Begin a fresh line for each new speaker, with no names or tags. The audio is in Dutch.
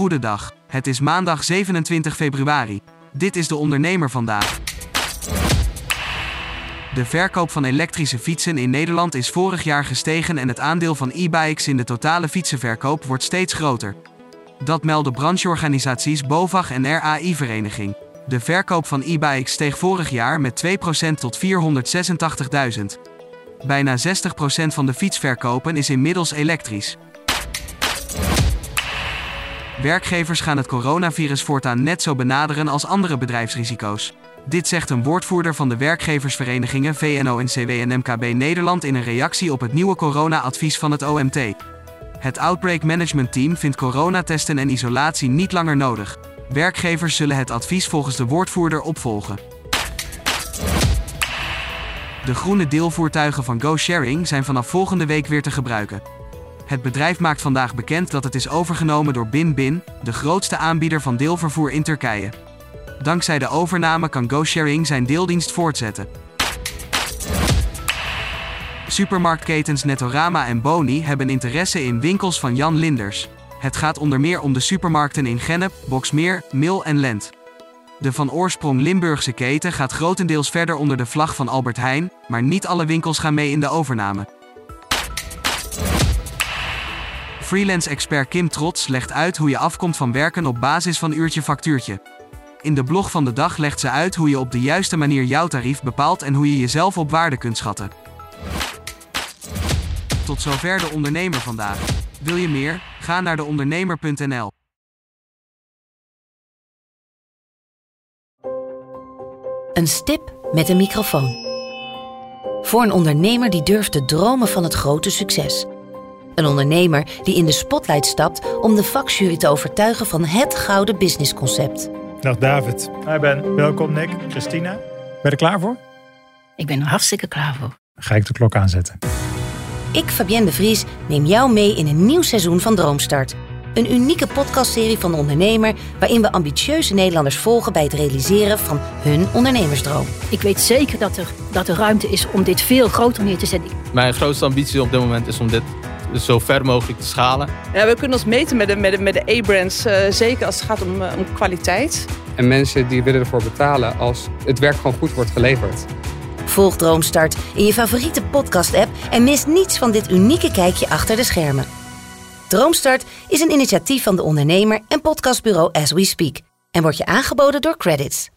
Goedendag. Het is maandag 27 februari. Dit is de ondernemer vandaag. De verkoop van elektrische fietsen in Nederland is vorig jaar gestegen en het aandeel van e-bikes in de totale fietsenverkoop wordt steeds groter. Dat melden brancheorganisaties BOVAG en RAI-vereniging. De verkoop van e-bikes steeg vorig jaar met 2% tot 486.000. Bijna 60% van de fietsverkopen is inmiddels elektrisch. Werkgevers gaan het coronavirus voortaan net zo benaderen als andere bedrijfsrisico's. Dit zegt een woordvoerder van de werkgeversverenigingen VNO-NCW en MKB Nederland in een reactie op het nieuwe corona-advies van het OMT. Het Outbreak Management Team vindt coronatesten en isolatie niet langer nodig. Werkgevers zullen het advies volgens de woordvoerder opvolgen. De groene deelvoertuigen van GoSharing zijn vanaf volgende week weer te gebruiken. Het bedrijf maakt vandaag bekend dat het is overgenomen door BinBin, de grootste aanbieder van deelvervoer in Turkije. Dankzij de overname kan GoSharing zijn deeldienst voortzetten. Supermarktketens Netorama en Boni hebben interesse in winkels van Jan Linders. Het gaat onder meer om de supermarkten in Gennep, Boksmeer, Mil en Lent. De van oorsprong Limburgse keten gaat grotendeels verder onder de vlag van Albert Heijn, maar niet alle winkels gaan mee in de overname. Freelance-expert Kim Trots legt uit hoe je afkomt van werken op basis van uurtje factuurtje. In de blog van de dag legt ze uit hoe je op de juiste manier jouw tarief bepaalt en hoe je jezelf op waarde kunt schatten. Tot zover de ondernemer vandaag. Wil je meer? Ga naar deondernemer.nl.
Een stip met een microfoon. Voor een ondernemer die durft te dromen van het grote succes. Een ondernemer die in de spotlight stapt om de vakjury te overtuigen van het gouden businessconcept.
Dag David. Hi Ben. Welkom Nick. Christina. Ben je er klaar voor?
Ik ben er hartstikke klaar voor.
Dan ga ik de klok aanzetten.
Ik, Fabienne de Vries, neem jou mee in een nieuw seizoen van Droomstart. Een unieke podcastserie van de ondernemer waarin we ambitieuze Nederlanders volgen bij het realiseren van hun ondernemersdroom.
Ik weet zeker dat er, dat er ruimte is om dit veel groter neer te zetten.
Mijn grootste ambitie op dit moment is om dit zo ver mogelijk te schalen.
Ja, we kunnen ons meten met de, met de, met de A-brands, uh, zeker als het gaat om, uh, om kwaliteit.
En mensen die willen ervoor betalen als het werk gewoon goed wordt geleverd.
Volg Droomstart in je favoriete podcast-app en mis niets van dit unieke kijkje achter de schermen. Droomstart is een initiatief van de ondernemer en podcastbureau As We Speak en wordt je aangeboden door Credits.